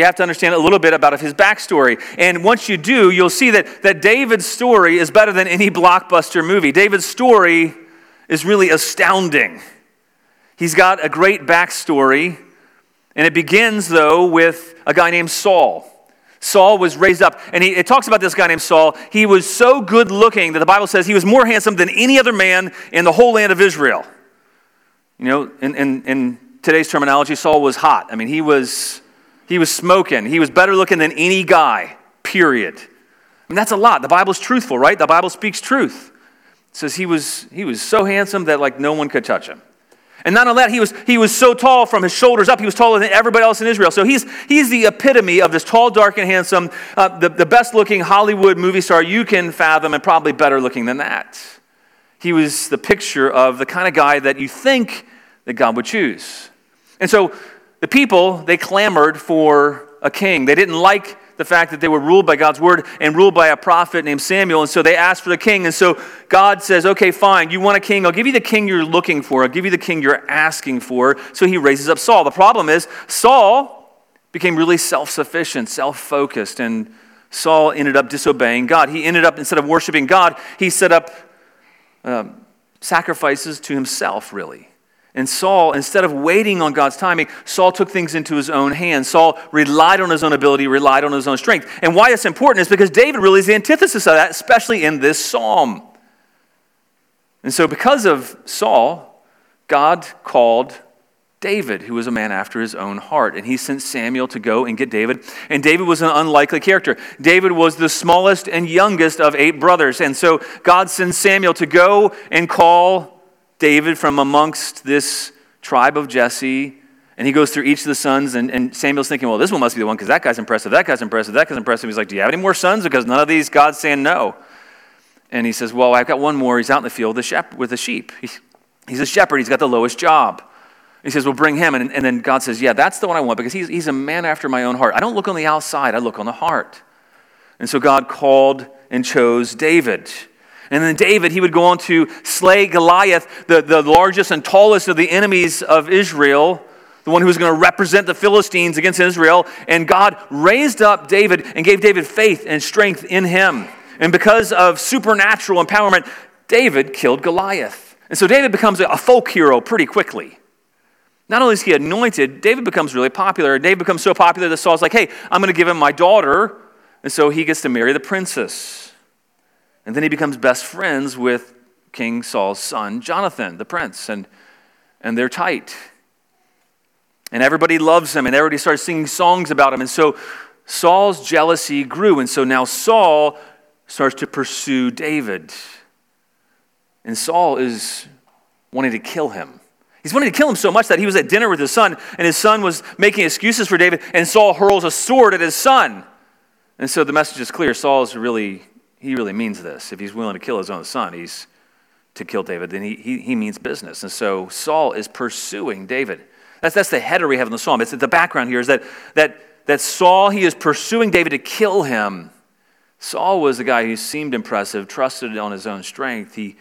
you have to understand a little bit about his backstory. And once you do, you'll see that, that David's story is better than any blockbuster movie. David's story is really astounding. He's got a great backstory, and it begins, though, with a guy named Saul. Saul was raised up, and he, it talks about this guy named Saul. He was so good looking that the Bible says he was more handsome than any other man in the whole land of Israel. You know, in, in, in today's terminology, Saul was hot. I mean, he was, he was smoking. He was better looking than any guy, period. I mean, that's a lot. The Bible's truthful, right? The Bible speaks truth. It says he was, he was so handsome that like no one could touch him. And not only that, he was, he was so tall from his shoulders up, he was taller than everybody else in Israel. So he's, he's the epitome of this tall, dark, and handsome, uh, the, the best looking Hollywood movie star you can fathom, and probably better looking than that. He was the picture of the kind of guy that you think that God would choose. And so the people, they clamored for a king. They didn't like the fact that they were ruled by God's word and ruled by a prophet named Samuel. And so they asked for the king. And so God says, okay, fine, you want a king. I'll give you the king you're looking for. I'll give you the king you're asking for. So he raises up Saul. The problem is, Saul became really self sufficient, self focused, and Saul ended up disobeying God. He ended up, instead of worshiping God, he set up um, sacrifices to himself, really. And Saul, instead of waiting on God's timing, Saul took things into his own hands. Saul relied on his own ability, relied on his own strength. And why that's important is because David really is the antithesis of that, especially in this psalm. And so, because of Saul, God called David, who was a man after his own heart. And he sent Samuel to go and get David. And David was an unlikely character. David was the smallest and youngest of eight brothers. And so, God sends Samuel to go and call David from amongst this tribe of Jesse. And he goes through each of the sons, and, and Samuel's thinking, well, this one must be the one because that guy's impressive, that guy's impressive, that guy's impressive. He's like, do you have any more sons? Because none of these, God's saying no. And he says, well, I've got one more. He's out in the field with the sheep. he's a shepherd. He's got the lowest job. He says, well, bring him. And, and then God says, yeah, that's the one I want because he's, he's a man after my own heart. I don't look on the outside, I look on the heart. And so God called and chose David. And then David, he would go on to slay Goliath, the, the largest and tallest of the enemies of Israel, the one who was going to represent the Philistines against Israel. And God raised up David and gave David faith and strength in him. And because of supernatural empowerment, David killed Goliath. And so David becomes a folk hero pretty quickly. Not only is he anointed, David becomes really popular. David becomes so popular that Saul's like, hey, I'm going to give him my daughter. And so he gets to marry the princess. And then he becomes best friends with King Saul's son, Jonathan, the prince, and, and they're tight. And everybody loves him, and everybody starts singing songs about him. And so Saul's jealousy grew, and so now Saul starts to pursue David. And Saul is wanting to kill him. He's wanting to kill him so much that he was at dinner with his son, and his son was making excuses for David, and Saul hurls a sword at his son. And so the message is clear Saul is really he really means this. If he's willing to kill his own son, he's to kill David, then he, he, he means business. And so Saul is pursuing David. That's, that's the header we have in the psalm. It's the background here is that, that, that Saul, he is pursuing David to kill him. Saul was a guy who seemed impressive, trusted on his own strength. He,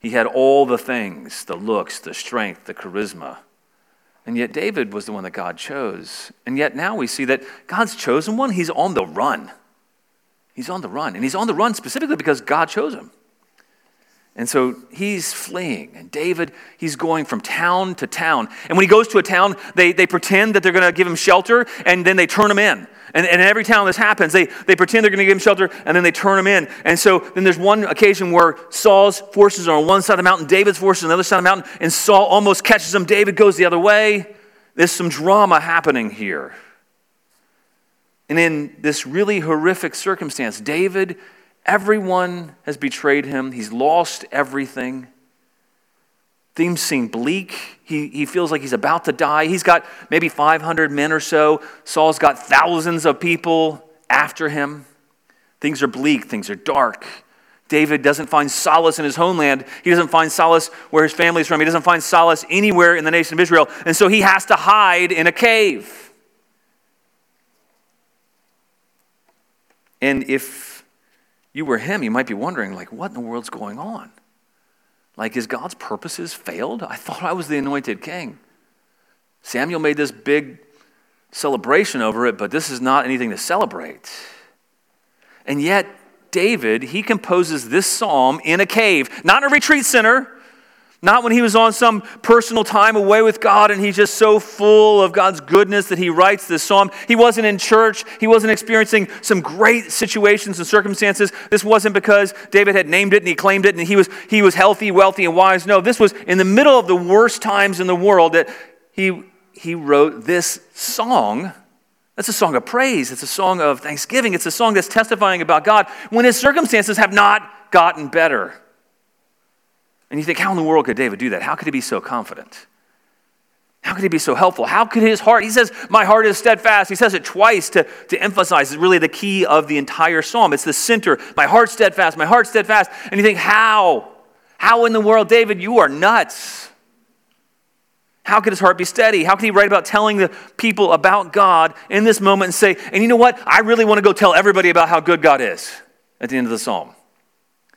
he had all the things the looks, the strength, the charisma. And yet David was the one that God chose. And yet now we see that God's chosen one, he's on the run. He's on the run. And he's on the run specifically because God chose him. And so he's fleeing. And David, he's going from town to town. And when he goes to a town, they, they pretend that they're going to give him shelter, and then they turn him in. And, in every town this happens, they, they pretend they're going to give him shelter, and then they turn him in. And so then there's one occasion where Saul's forces are on one side of the mountain, David's forces on the other side of the mountain, and Saul almost catches him. David goes the other way. There's some drama happening here. And in this really horrific circumstance, David, everyone has betrayed him. He's lost everything. Things seem bleak. He, he feels like he's about to die. He's got maybe 500 men or so. Saul's got thousands of people after him. Things are bleak, things are dark. David doesn't find solace in his homeland. He doesn't find solace where his family's from. He doesn't find solace anywhere in the nation of Israel. And so he has to hide in a cave. And if you were him, you might be wondering, like, what in the world's going on? Like, is God's purposes failed? I thought I was the anointed king. Samuel made this big celebration over it, but this is not anything to celebrate. And yet, David, he composes this psalm in a cave, not in a retreat center, not when he was on some personal time away with God and he's just so full of God's goodness that he writes this psalm. He wasn't in church. He wasn't experiencing some great situations and circumstances. This wasn't because David had named it and he claimed it and he was, he was healthy, wealthy, and wise. No, this was in the middle of the worst times in the world that he, he wrote this song. That's a song of praise. It's a song of thanksgiving. It's a song that's testifying about God when his circumstances have not gotten better. And you think, how in the world could David do that? How could he be so confident? How could he be so helpful? How could his heart, he says, my heart is steadfast. He says it twice to, to emphasize it's really the key of the entire psalm. It's the center. My heart's steadfast, my heart's steadfast. And you think, how? How in the world, David, you are nuts. How could his heart be steady? How could he write about telling the people about God in this moment and say, and you know what? I really want to go tell everybody about how good God is at the end of the psalm.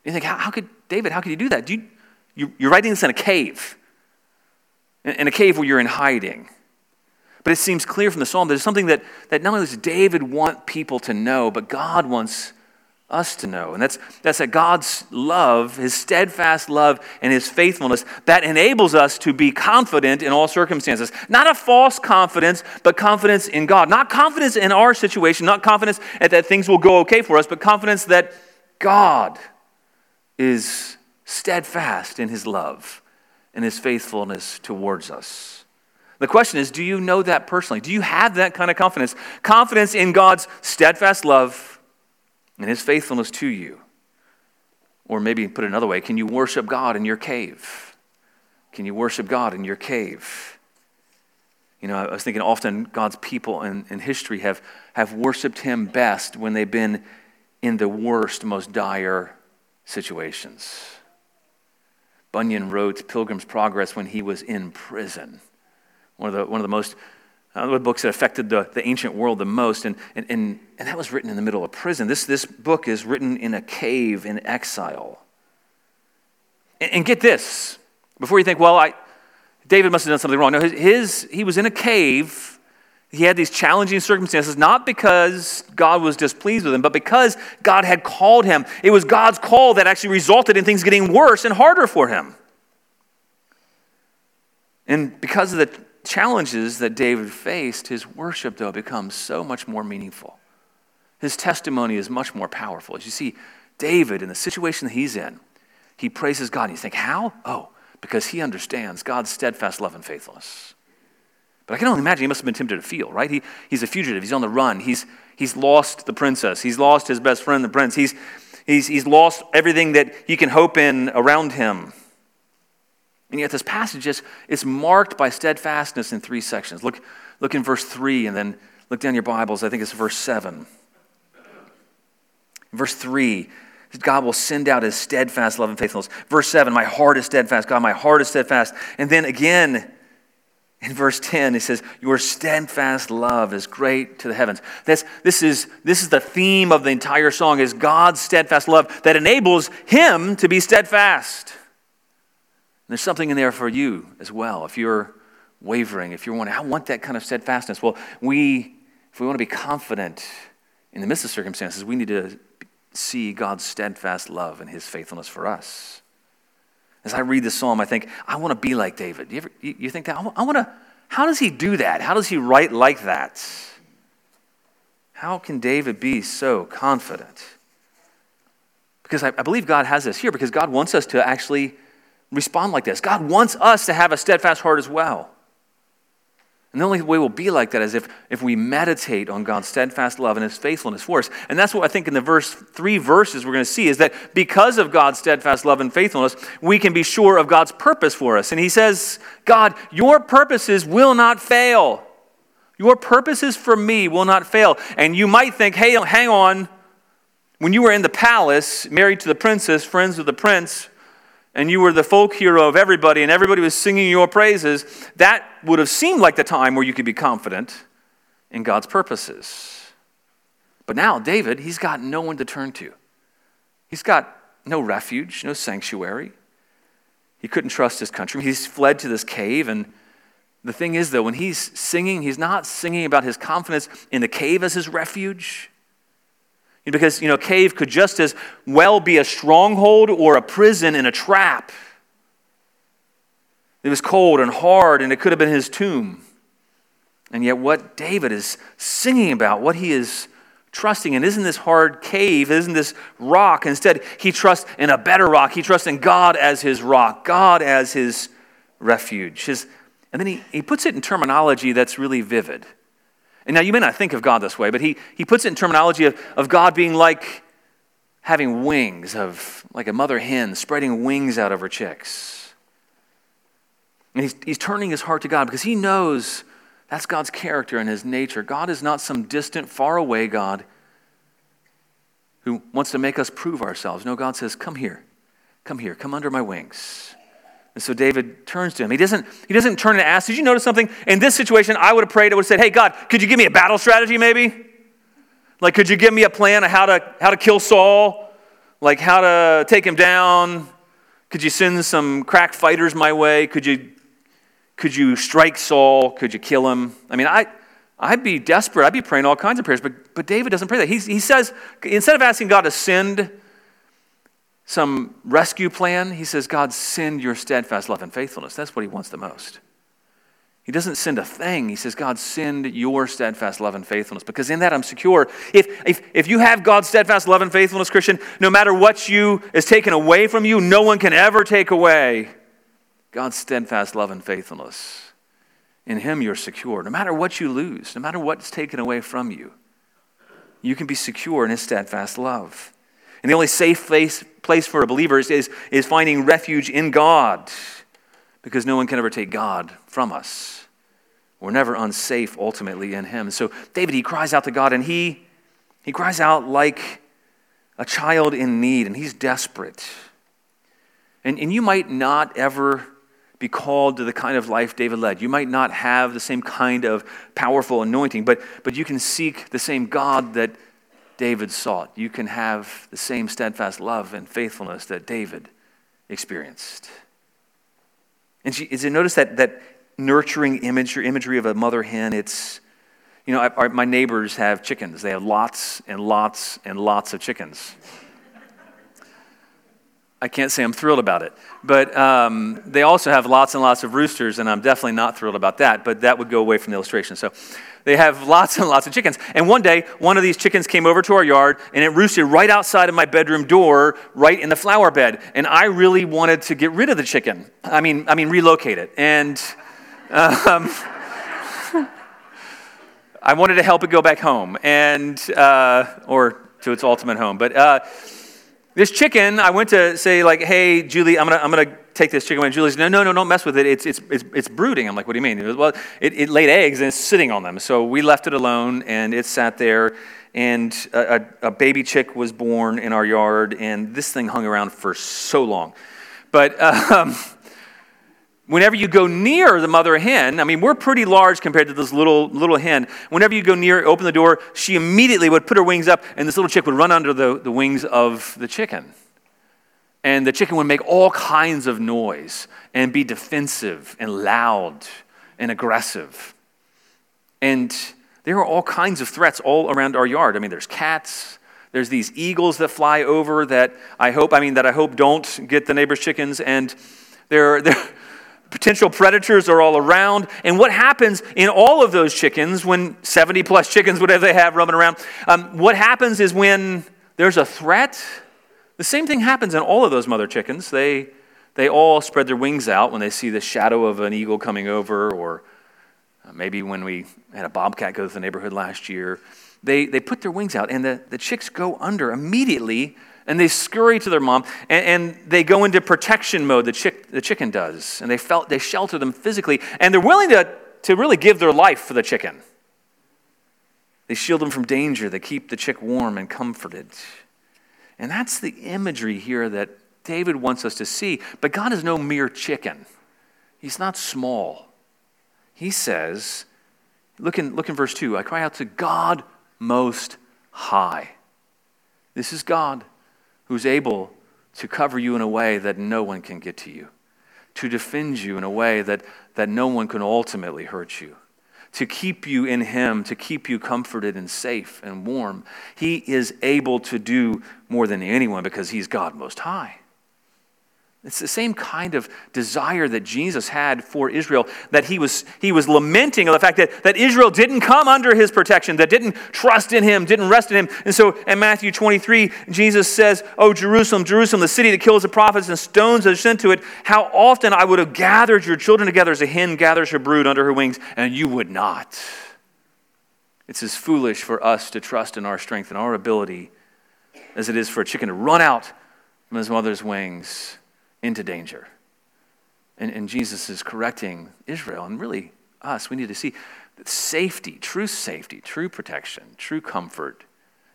You think, how, how could, David, how could you do that? Do you, you're writing this in a cave, in a cave where you're in hiding. But it seems clear from the psalm that there's something that, that not only does David want people to know, but God wants us to know. And that's, that's that God's love, his steadfast love, and his faithfulness, that enables us to be confident in all circumstances. Not a false confidence, but confidence in God. Not confidence in our situation, not confidence that things will go okay for us, but confidence that God is steadfast in his love and his faithfulness towards us. The question is do you know that personally? Do you have that kind of confidence? Confidence in God's steadfast love and his faithfulness to you. Or maybe put it another way, can you worship God in your cave? Can you worship God in your cave? You know, I was thinking often God's people in, in history have, have worshiped him best when they've been in the worst, most dire situations. Bunyan wrote Pilgrim's Progress when he was in prison. One of the, one of the most uh, the books that affected the, the ancient world the most, and, and, and, and that was written in the middle of prison. This, this book is written in a cave in exile. And, and get this before you think, well, I, David must have done something wrong. No, his, his, he was in a cave he had these challenging circumstances, not because God was displeased with him, but because God had called him. It was God's call that actually resulted in things getting worse and harder for him. And because of the challenges that David faced, his worship, though, becomes so much more meaningful. His testimony is much more powerful. As you see, David, in the situation that he's in, he praises God. And you think, how? Oh, because he understands God's steadfast love and faithfulness. But I can only imagine he must have been tempted to feel, right? He, he's a fugitive. He's on the run. He's, he's lost the princess. He's lost his best friend, the prince. He's, he's, he's lost everything that he can hope in around him. And yet, this passage is, is marked by steadfastness in three sections. Look, look in verse 3 and then look down your Bibles. I think it's verse 7. verse 3, God will send out his steadfast love and faithfulness. Verse 7, my heart is steadfast. God, my heart is steadfast. And then again, in verse 10, he says, Your steadfast love is great to the heavens. This, this, is, this is the theme of the entire song is God's steadfast love that enables him to be steadfast. And there's something in there for you as well. If you're wavering, if you're wondering, I want that kind of steadfastness. Well, we, if we want to be confident in the midst of circumstances, we need to see God's steadfast love and his faithfulness for us. As I read the psalm, I think, I want to be like David. You, ever, you, think that? I want to, how does he do that? How does he write like that? How can David be so confident? Because I, I believe God has this here because God wants us to actually respond like this. God wants us to have a steadfast heart as well. And the only way we'll be like that is if, if we meditate on God's steadfast love and his faithfulness for us. And that's what I think in the verse three verses we're going to see is that because of God's steadfast love and faithfulness, we can be sure of God's purpose for us. And he says, God, your purposes will not fail. Your purposes for me will not fail. And you might think, hey, hang on. When you were in the palace, married to the princess, friends with the prince, and you were the folk hero of everybody, and everybody was singing your praises, that would have seemed like the time where you could be confident in God's purposes. But now, David, he's got no one to turn to. He's got no refuge, no sanctuary. He couldn't trust his country. He's fled to this cave, and The thing is, though, when he's singing, he's not singing about his confidence in the cave as his refuge. Because, you know, cave could just as well be a stronghold or a prison and a trap. It was cold and hard, and it could have been his tomb. And yet, what David is singing about, what he is trusting in, isn't this hard cave, isn't this rock. Instead, he trusts in a better rock. He trusts in God as his rock, God as his refuge. His, and then he, he puts it in terminology that's really vivid. And now you may not think of God this way, but he, he puts it in terminology of, of God being like having wings, of like a mother hen spreading wings out of her chicks. And he's, he's turning his heart to God because he knows that's God's character and his nature. God is not some distant, far away God who wants to make us prove ourselves. No, God says, Come here, come here, come under my wings. And so David turns to him. He doesn't, he doesn't turn and ask, Did you notice something? In this situation, I would have prayed, I would have said, Hey, God, could you give me a battle strategy maybe? Like, could you give me a plan of how to, how to kill Saul? Like, how to take him down? Could you send some crack fighters my way? Could you, could you strike Saul? Could you kill him? I mean, I, I'd be desperate. I'd be praying all kinds of prayers, but, but David doesn't pray that. He, he says, instead of asking God to send some rescue plan. He says, God, send your steadfast love and faithfulness. That's what he wants the most. He doesn't send a thing. He says, God, send your steadfast love and faithfulness because in that I'm secure. If, if, if you have God's steadfast love and faithfulness, Christian, no matter what you is taken away from you, no one can ever take away God's steadfast love and faithfulness. In Him, you're secure. No matter what you lose, no matter what's taken away from you, you can be secure in His steadfast love. And the only safe place, place for a believer is, is, is finding refuge in God because no one can ever take God from us. We're never unsafe ultimately in Him. So David, he cries out to God and he, he cries out like a child in need and he's desperate. And, and you might not ever be called to the kind of life David led. You might not have the same kind of powerful anointing, but, but you can seek the same God that David sought. You can have the same steadfast love and faithfulness that David experienced. And she, is it notice that, that nurturing image or imagery of a mother hen? It's, you know, I, my neighbors have chickens. They have lots and lots and lots of chickens. I can't say I'm thrilled about it. But um, they also have lots and lots of roosters, and I'm definitely not thrilled about that. But that would go away from the illustration. So they have lots and lots of chickens. And one day, one of these chickens came over to our yard, and it roosted right outside of my bedroom door, right in the flower bed. And I really wanted to get rid of the chicken. I mean, I mean, relocate it. And um, I wanted to help it go back home, and uh, or to its ultimate home. But uh, this chicken, I went to say, like, hey, Julie, I'm to I'm gonna take this chicken. And Julie's, no, no, no, don't mess with it. It's, it's, it's, it's brooding. I'm like, what do you mean? Was, well, it, it laid eggs and it's sitting on them. So we left it alone and it sat there. And a, a, a baby chick was born in our yard. And this thing hung around for so long. But um, Whenever you go near the mother hen, I mean, we're pretty large compared to this little, little hen. Whenever you go near, open the door, she immediately would put her wings up, and this little chick would run under the, the wings of the chicken. And the chicken would make all kinds of noise and be defensive and loud and aggressive. And there are all kinds of threats all around our yard. I mean, there's cats, there's these eagles that fly over that I hope, I mean, that I hope don't get the neighbor's chickens, and there, potential predators are all around. And what happens in all of those chickens, when 70 plus chickens, whatever they have roaming around, um, what happens is when there's a threat, the same thing happens in all of those mother chickens. They, they all spread their wings out when they see the shadow of an eagle coming over, or uh, maybe when we had a bobcat go through the neighborhood last year. They, they put their wings out, and the, the chicks go under immediately and they scurry to their mom and, and, they go into protection mode the, chick, the chicken does and they felt they shelter them physically and they're willing to, to really give their life for the chicken they shield them from danger they keep the chick warm and comforted and that's the imagery here that david wants us to see. But god is no mere chicken. He's not small. He says look in, look in verse 2 i cry out to god most high. This is god who's able to cover you in a way that no one can get to you, to defend you in a way that, that no one can ultimately hurt you, to keep you in Him, to keep you comforted and safe and warm. He is able to do more than anyone because He's God Most High. It's the same kind of desire that Jesus had for Israel, that he was, he was lamenting the fact that, that Israel didn't come under his protection, that didn't trust in him, didn't rest in him. And so in Matthew 23, Jesus says, Oh, Jerusalem, Jerusalem, the city that kills the prophets and stones are sent to it, how often I would have gathered your children together as a hen gathers her brood under her wings, and you would not. It's as foolish for us to trust in our strength and our ability as it is for a chicken to run out from his mother's wings into danger. And, and Jesus is correcting Israel and really us. We need to see that safety, true safety, true protection, true comfort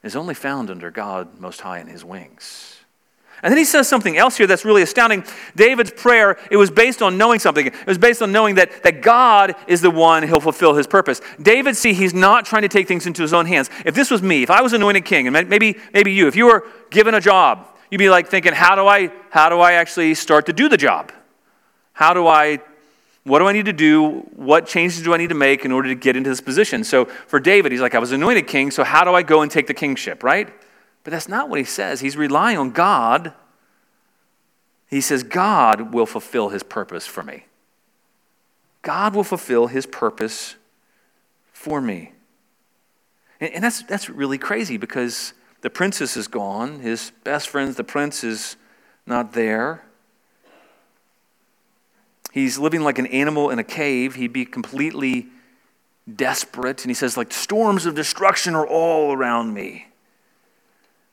is only found under God Most High in His wings. And then he says something else here that's really astounding. David's prayer, it was based on knowing something. It was based on knowing that, that God is the one who'll fulfill his purpose. David, see, he's not trying to take things into his own hands. If this was me, if I was anointed king, and maybe, maybe you, if you were given a job, You'd be like thinking, how do I, how do I actually start to do the job? How do I, what do I need to do? What changes do I need to make in order to get into this position? So for David, he's like, I was anointed king, so how do I go and take the kingship, right? But that's not what he says. He's relying on God. He says, God will fulfill his purpose for me. God will fulfill his purpose for me. And, that's, that's really crazy because the princess is gone. His best friend, the prince, is not there. He's living like an animal in a cave. He'd be completely desperate. And he says, like, storms of destruction are all around me.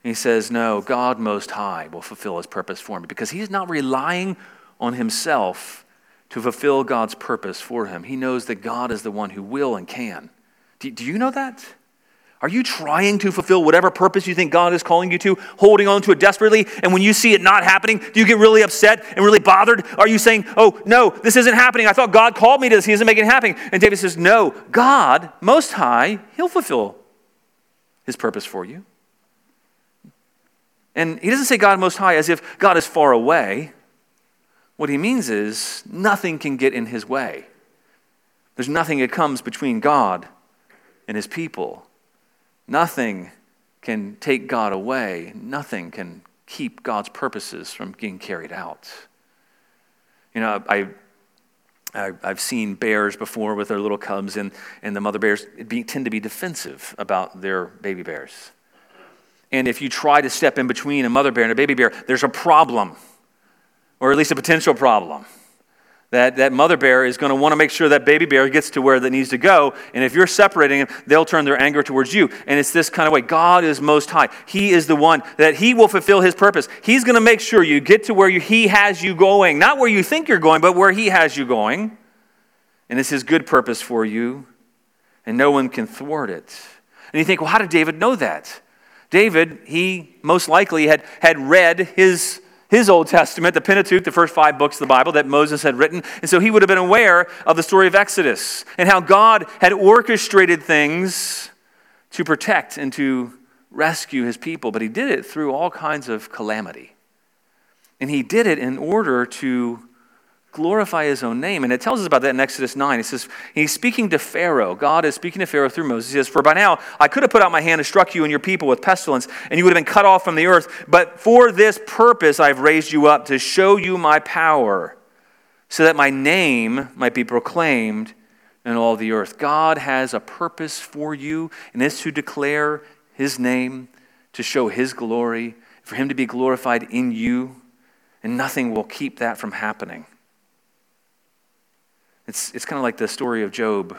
And he says, No, God Most High will fulfill his purpose for me because he's not relying on himself to fulfill God's purpose for him. He knows that God is the one who will and can. Do, do you know that? Are you trying to fulfill whatever purpose you think God is calling you to, holding on to it desperately? And when you see it not happening, do you get really upset and really bothered? Are you saying, oh, no, this isn't happening. I thought God called me to this. He isn't making it happen. And David says, no, God, Most High, He'll fulfill His purpose for you. And he doesn't say God Most High as if God is far away. What he means is nothing can get in His way, there's nothing that comes between God and His people. Nothing can take God away, nothing can keep God's purposes from being carried out. You know, I, I, have seen bears before with their little cubs, and, and the mother bears be, tend to be defensive about their baby bears. And if you try to step in between a mother bear and a baby bear, there's a problem, or at least a potential problem that, that mother bear is going to want to make sure that baby bear gets to where it needs to go. And if you're separating them, they'll turn their anger towards you. And it's this kind of way. God is most high. He is the one that He will fulfill His purpose. He's going to make sure you get to where you, He has you going. Not where you think you're going, but where He has you going. And it's His good purpose for you. And no one can thwart it. And you think, well, how did David know that? David, he most likely had, had read his his Old Testament, the Pentateuch, the first five books of the Bible that Moses had written. And so he would have been aware of the story of Exodus and how God had orchestrated things to protect and to rescue his people. But he did it through all kinds of calamity. And he did it in order to glorify his own name. And it tells us about that in Exodus 9. It says, He's speaking to Pharaoh. God is speaking to Pharaoh through Moses. He says, For by now I could have put out my hand and struck you and your people with pestilence, and you would have been cut off from the earth. But for this purpose I've raised you up to show you my power, so that my name might be proclaimed in all the earth. God has a purpose for you, and it's to declare his name, to show his glory, for him to be glorified in you, and nothing will keep that from happening. It's, it's kind of like the story of Job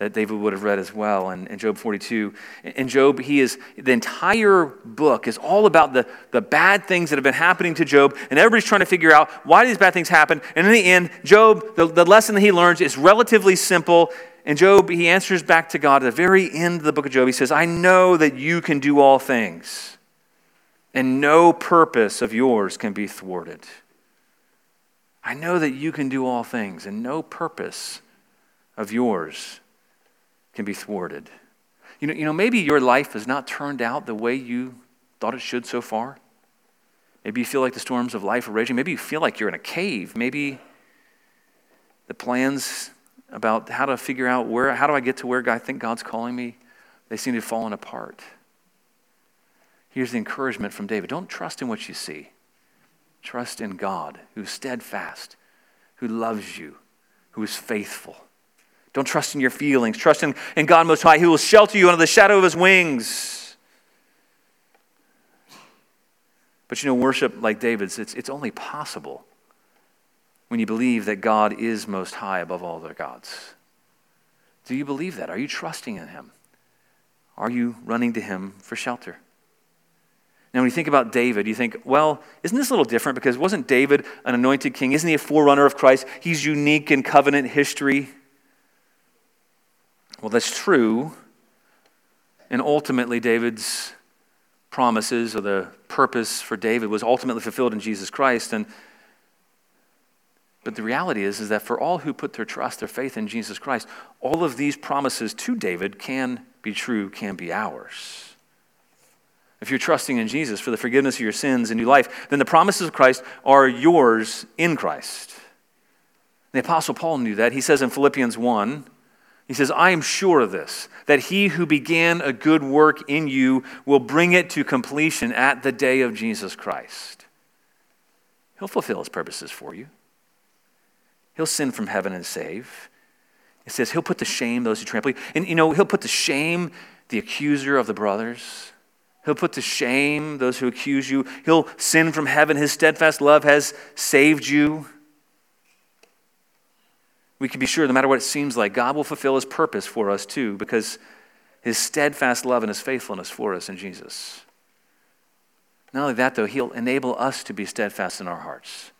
that David would have read as well in, in Job 42. In Job, he is the entire book is all about the, the bad things that have been happening to Job, and everybody's trying to figure out why these bad things happen. And in the end, Job, the, the lesson that he learns is relatively simple. And Job, he answers back to God at the very end of the book of Job. He says, I know that you can do all things, and no purpose of yours can be thwarted. I know that you can do all things, and no purpose of yours can be thwarted. You know, you know, maybe your life has not turned out the way you thought it should so far. Maybe you feel like the storms of life are raging. Maybe you feel like you're in a cave. Maybe the plans about how to figure out where, how do I get to where I think God's calling me, they seem to have fallen apart. Here's the encouragement from David don't trust in what you see, trust in God who's steadfast, who loves you, who is faithful. Don't trust in your feelings. Trust in, in God Most High, who will shelter you under the shadow of his wings. But you know, worship like David's, it's, it's only possible when you believe that God is most high above all other gods. Do you believe that? Are you trusting in him? Are you running to him for shelter? Now, when you think about David, you think, well, isn't this a little different? Because wasn't David an anointed king? Isn't he a forerunner of Christ? He's unique in covenant history. Well, that's true. And ultimately, David's promises or the purpose for David was ultimately fulfilled in Jesus Christ. And but the reality is, is that for all who put their trust, their faith in Jesus Christ, all of these promises to David can be true, can be ours. If you're trusting in Jesus for the forgiveness of your sins and new life, then the promises of Christ are yours in Christ. The Apostle Paul knew that. He says in Philippians 1, he says, I am sure of this, that he who began a good work in you will bring it to completion at the day of Jesus Christ. He'll fulfill his purposes for you. He'll send from heaven and save. It says he'll put to shame those who trample you. And you know, he'll put to shame the accuser of the brothers. He'll put to shame those who accuse you. He'll send from heaven. His steadfast love has saved you we can be sure, no matter what it seems like, God will fulfill his purpose for us too, because his steadfast love and his faithfulness for us in Jesus. Not only that, though, he'll enable us to be steadfast in our hearts.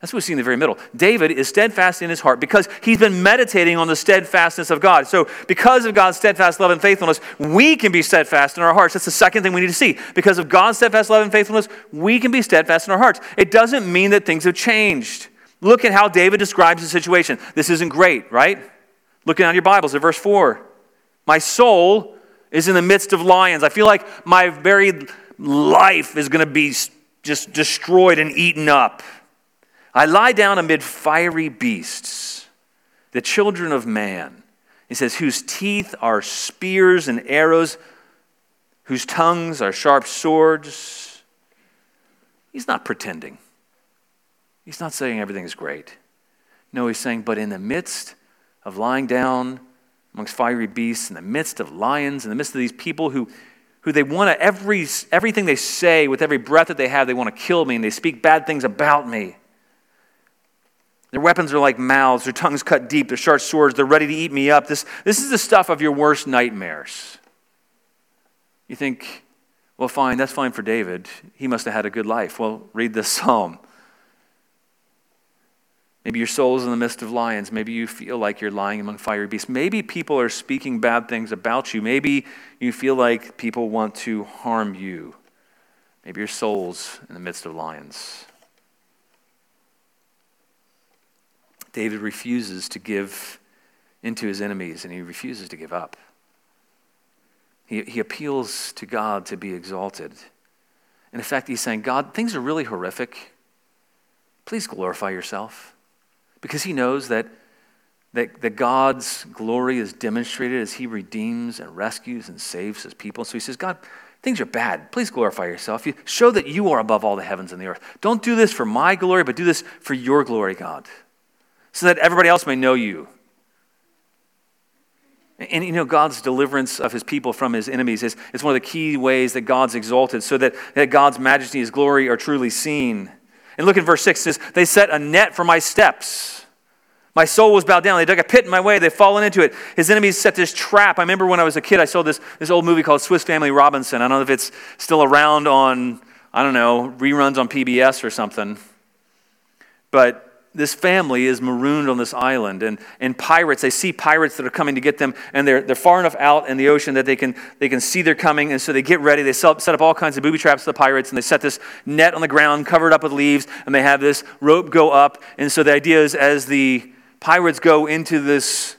That's what we see in the very middle. David is steadfast in his heart because he's been meditating on the steadfastness of God. So, because of God's steadfast love and faithfulness, we can be steadfast in our hearts. That's the second thing we need to see. Because of God's steadfast love and faithfulness, we can be steadfast in our hearts. It doesn't mean that things have changed. Look at how David describes the situation. This isn't great, right? Looking at your Bibles at verse 4. My soul is in the midst of lions. I feel like my very life is going to be just destroyed and eaten up. I lie down amid fiery beasts, the children of man. He says, whose teeth are spears and arrows, whose tongues are sharp swords. He's not pretending. He's not saying everything is great. No, he's saying, but in the midst of lying down amongst fiery beasts, in the midst of lions, in the midst of these people who, who they want to, every, everything they say, with every breath that they have, they want to kill me and they speak bad things about me. Their weapons are like mouths, their tongues cut deep, their sharp swords, they're ready to eat me up. This, this is the stuff of your worst nightmares. You think, well, fine, that's fine for David. He must have had a good life. Well, read this psalm. Maybe your soul is in the midst of lions. Maybe you feel like you're lying among fiery beasts. Maybe people are speaking bad things about you. Maybe you feel like people want to harm you. Maybe your soul's in the midst of lions. David refuses to give into his enemies and he refuses to give up. He, he appeals to God to be exalted. And in fact, he's saying, God, things are really horrific. Please glorify yourself because he knows that, that, that God's glory is demonstrated as he redeems and rescues and saves his people. So he says, God, things are bad. Please glorify yourself. You show that you are above all the heavens and the earth. Don't do this for my glory, but do this for your glory, God, so that everybody else may know you. And you know, God's deliverance of his people from his enemies is, is one of the key ways that God's exalted, so that, that God's majesty his glory are truly seen. And look at verse 6 it says, They set a net for my steps. My soul was bowed down. They dug a pit in my way. They've fallen into it. His enemies set this trap. I remember when I was a kid, I saw this, this old movie called Swiss Family Robinson. I don't know if it's still around on, I don't know, reruns on PBS or something. But this family is marooned on this island and, and pirates they see pirates that are coming to get them and they're, they're far enough out in the ocean that they can, they can see they're coming and so they get ready they set up all kinds of booby traps for the pirates and they set this net on the ground covered up with leaves and they have this rope go up and so the idea is as the pirates go into this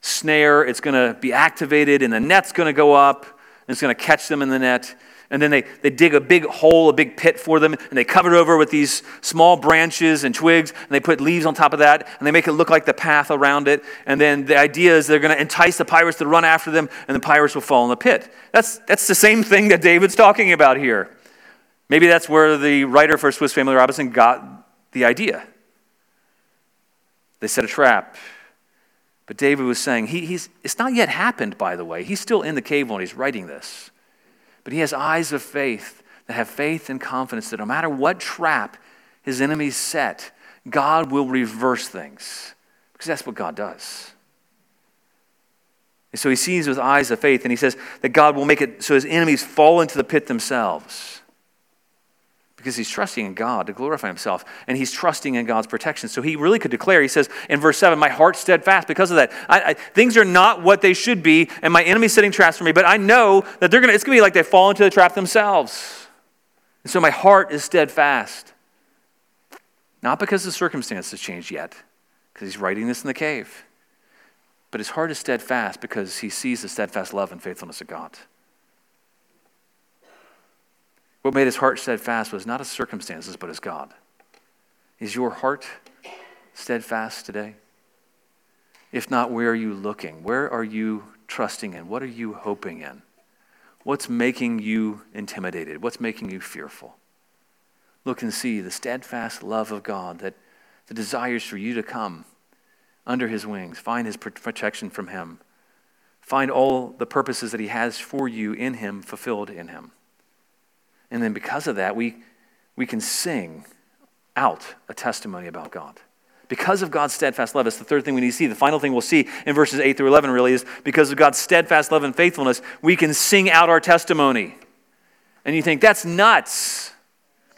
snare it's going to be activated and the net's going to go up and it's going to catch them in the net. And then they, they dig a big hole, a big pit for them, and they cover it over with these small branches and twigs, and they put leaves on top of that, and they make it look like the path around it. And then the idea is they're going to entice the pirates to run after them, and the pirates will fall in the pit. That's, that's the same thing that David's talking about here. Maybe that's where the writer for Swiss Family Robinson got the idea. They set a trap. But David was saying, he, he's, it's not yet happened, by the way. He's still in the cave when he's writing this. But he has eyes of faith that have faith and confidence that no matter what trap his enemies set, God will reverse things. Because that's what God does. And so he sees with eyes of faith, and he says that God will make it so his enemies fall into the pit themselves because he's trusting in God to glorify himself and he's trusting in God's protection. So he really could declare, he says in verse 7, My heart's steadfast because of that. I, I, things are not what they should be, and my enemy's setting traps for me, but I know that they're gonna, it's going to be like they fall into the trap themselves. And so my heart is steadfast. Not because the circumstances changed yet, because he's writing this in the cave, but his heart is steadfast because he sees the steadfast love and faithfulness of God. What made his heart steadfast was not his circumstances, but his God. Is your heart steadfast today? If not, where are you looking? Where are you trusting in? What are you hoping in? What's making you intimidated? What's making you fearful? Look and see the steadfast love of God that the desires for you to come under his wings, find his protection from him, find all the purposes that he has for you in him fulfilled in him. And then because of that, we, we can sing out a testimony about God. Because of God's steadfast love, it's the third thing we need to see. The final thing we'll see in verses 8 through 11 really is because of God's steadfast love and faithfulness, we can sing out our testimony. And you think, that's nuts.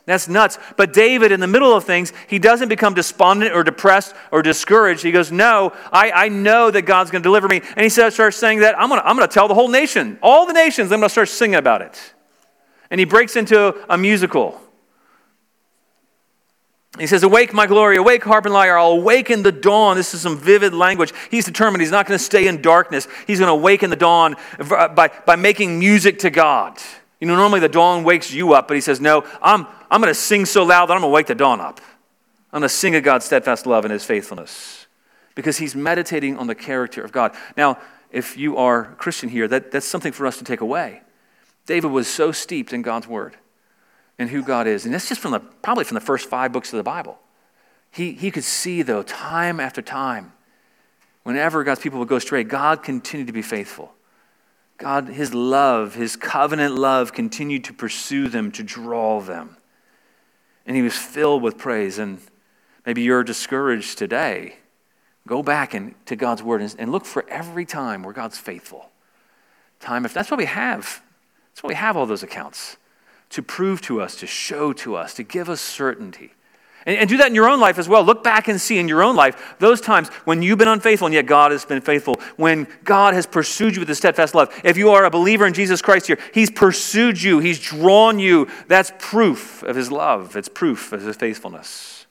That's nuts. But David, in the middle of things, he doesn't become despondent or depressed or discouraged. He goes, No, I, I know that God's going to deliver me. And he starts saying that I'm going to I'm going to tell the whole nation, all the nations, I'm going to start singing about it and he breaks into a musical. He says, Awake, my glory, awake, harp and lyre, I'll awaken the dawn. This is some vivid language. He's determined he's not going to stay in darkness. He's going to awaken the dawn uh, by, by making music to God. You know, normally the dawn wakes you up, but he says, No, I'm, I'm going to sing so loud that I'm going to wake the dawn up. I'm going to sing of God's steadfast love and his faithfulness because he's meditating on the character of God. Now, if you are a Christian here, that, that's something for us to take away. David was so steeped in God's word and who God is. And that's just from the, probably from the first five books of the Bible. He, he could see, though, time after time, whenever God's people would go astray, God continued to be faithful. God, his love, his covenant love, continued to pursue them, to draw them. And he was filled with praise. And maybe you're discouraged today. Go back and, to God's word and, and look for every time where God's faithful. Time, if that's what we have that's why we have all those accounts to prove to us, to show to us, to give us certainty. And, and, do that in your own life as well. Look back and see in your own life those times when you've been unfaithful and yet God has been faithful. When God has pursued you with a steadfast love. If you are a believer in Jesus Christ here, He's pursued you, He's drawn you. That's proof of His love, it's proof of His faithfulness.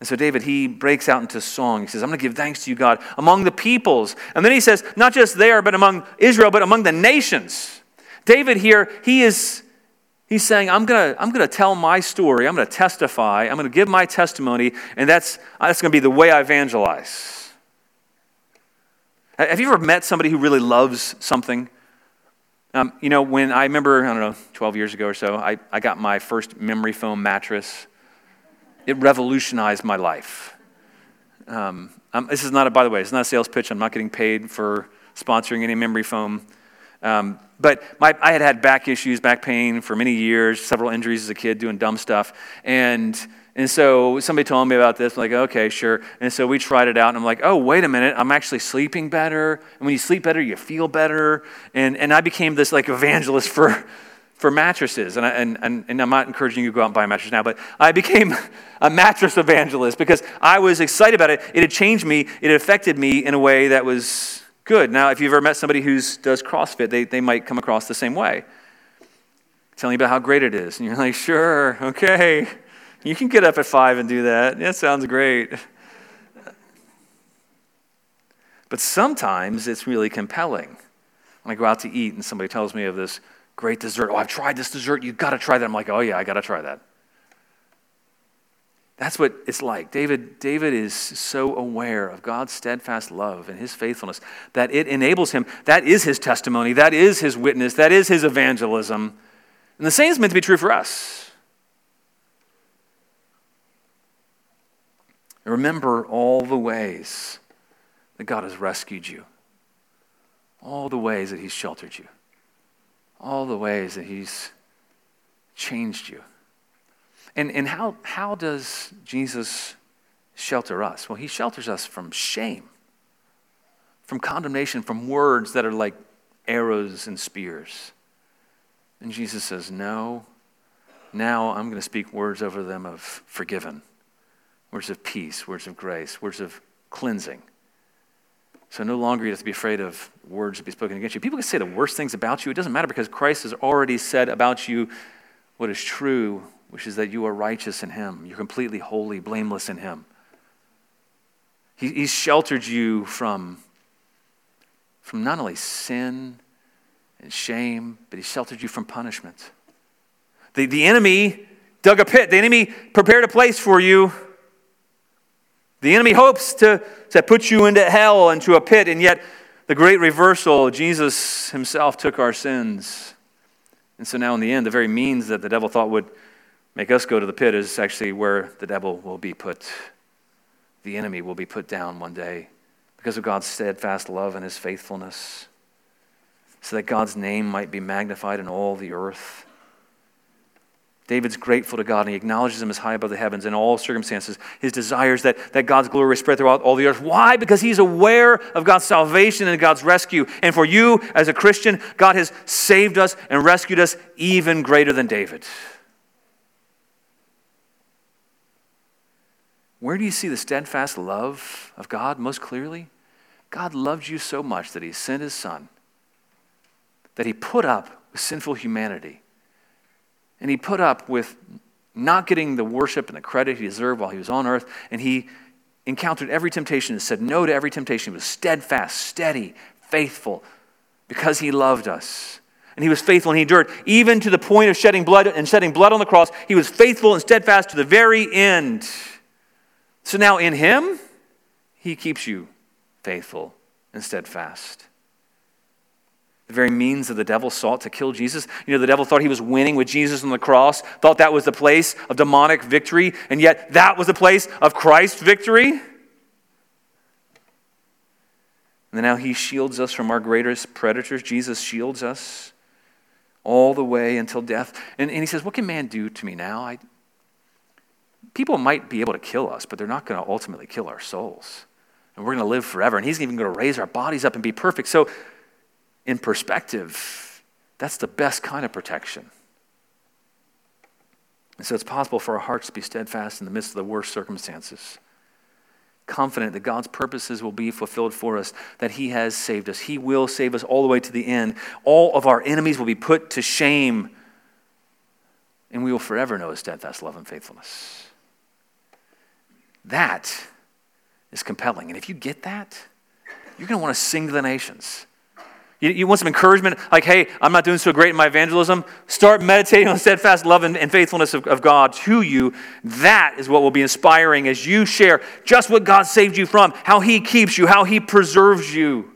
And so David, he breaks out into song. He says, I'm going to give thanks to you, God, among the peoples. And then he says, not just there, but among Israel, but among the nations. David here, he is he's saying, I'm going to I'm going to tell my story. I'm going to testify. I'm going to give my testimony, and that's, that's going to be the way I evangelize. Have you ever met somebody who really loves something? Um, you know, when I remember, I don't know, 12 years ago or so, I, I got my first memory foam mattress. It revolutionized my life. Um, this is not, a, by the way, it's not a sales pitch. I'm not getting paid for sponsoring any memory foam. Um, but my, I had had back issues, back pain for many years, several injuries as a kid doing dumb stuff. And, and so somebody told me about this. I'm like, okay, sure. And so we tried it out, and I'm like, oh, wait a minute. I'm actually sleeping better. And when you sleep better, you feel better. And, and I became this like evangelist for, for mattresses. And, I, and, and, and I'm not encouraging you to go out and buy a mattress now, but I became a mattress evangelist because I was excited about it. It had changed me, it affected me in a way that was good. Now, if you've ever met somebody who does CrossFit, they, they might come across the same way. Telling you about how great it is. And you're like, sure, okay. You can get up at five and do that. That sounds great. But sometimes it's really compelling. When I go out to eat and somebody tells me of this great dessert, oh, I've tried this dessert, you've got to try that. I'm like, oh, yeah, I got to try that. That's what it's like. David, David is so aware of God's steadfast love and his faithfulness that it enables him. That is his testimony. That is his witness. That is his evangelism. And the same is meant to be true for us. remember all the ways that God has rescued you, all the ways that he's sheltered you, all the ways that he's changed you. And, and how, how does Jesus shelter us? Well, he shelters us from shame, from condemnation, from words that are like arrows and spears. And Jesus says, No, now I'm going to speak words over them of forgiven, words of peace, words of grace, words of cleansing. So no longer you have to be afraid of words to be spoken against you. People can say the worst things about you. It doesn't matter because Christ has already said about you what is true, which is that you are righteous in Him. You're completely holy, blameless in Him. He, he's sheltered you from, from not only sin and shame, but He sheltered you from punishment. The, the enemy dug a pit, the enemy prepared a place for you. The enemy hopes to, to put you into hell, into a pit, and yet the great reversal, Jesus Himself took our sins. And so now, in the end, the very means that the devil thought would make us go to the pit is actually where the devil will be put. The enemy will be put down one day because of God's steadfast love and his faithfulness, so that God's name might be magnified in all the earth. David's grateful to God and he acknowledges him as high above the heavens in all circumstances. His desires that, that God's glory is spread throughout all the earth. Why? Because he's aware of God's salvation and God's rescue. And for you as a Christian, God has saved us and rescued us even greater than David. Where do you see the steadfast love of God most clearly? God loved you so much that he sent his son, that he put up with sinful humanity, and he put up with not getting the worship and the credit he deserved while he was on earth, and he encountered every temptation and said no to every temptation. He was steadfast, steady, faithful, because he loved us. And he was faithful and he endured, even to the point of shedding blood and shedding blood on the cross. He was faithful and steadfast to the very end. So now in Him, He keeps you faithful and steadfast. The very means that the devil sought to kill Jesus. You know, the devil thought he was winning with Jesus on the cross, thought that was the place of demonic victory, and yet that was the place of Christ's victory. And now he shields us from our greatest predators. Jesus shields us all the way until death. And, and he says, What can man do to me now? I, people might be able to kill us, but they're not going to ultimately kill our souls. And we're going to live forever. And He's even going to raise our bodies up and be perfect. So, in perspective, that's the best kind of protection. And so it's possible for our hearts to be steadfast in the midst of the worst circumstances, confident that God's purposes will be fulfilled for us, that He has saved us. He will save us all the way to the end. All of our enemies will be put to shame, and we will forever know His steadfast love and faithfulness. That is compelling. And if you get that, you're going to want to sing to the nations. You, you, want some encouragement, like, hey, I'm not doing so great in my evangelism? Start meditating on steadfast love and, and faithfulness of, of God to you. That is what will be inspiring as you share just what God saved you from, how He keeps you, how He preserves you.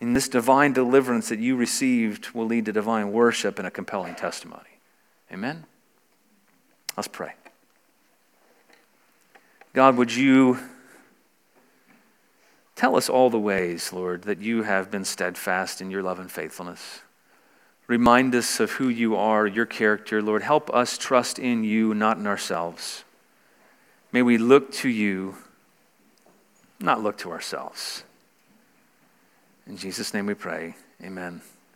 And this divine deliverance that you received will lead to divine worship and a compelling testimony. Amen? Let's pray. God, would you tell us all the ways, Lord, that you have been steadfast in your love and faithfulness? Remind us of who you are, your character, Lord. Help us trust in you, not in ourselves. May we look to you, not look to ourselves. In Jesus' name we pray. Amen.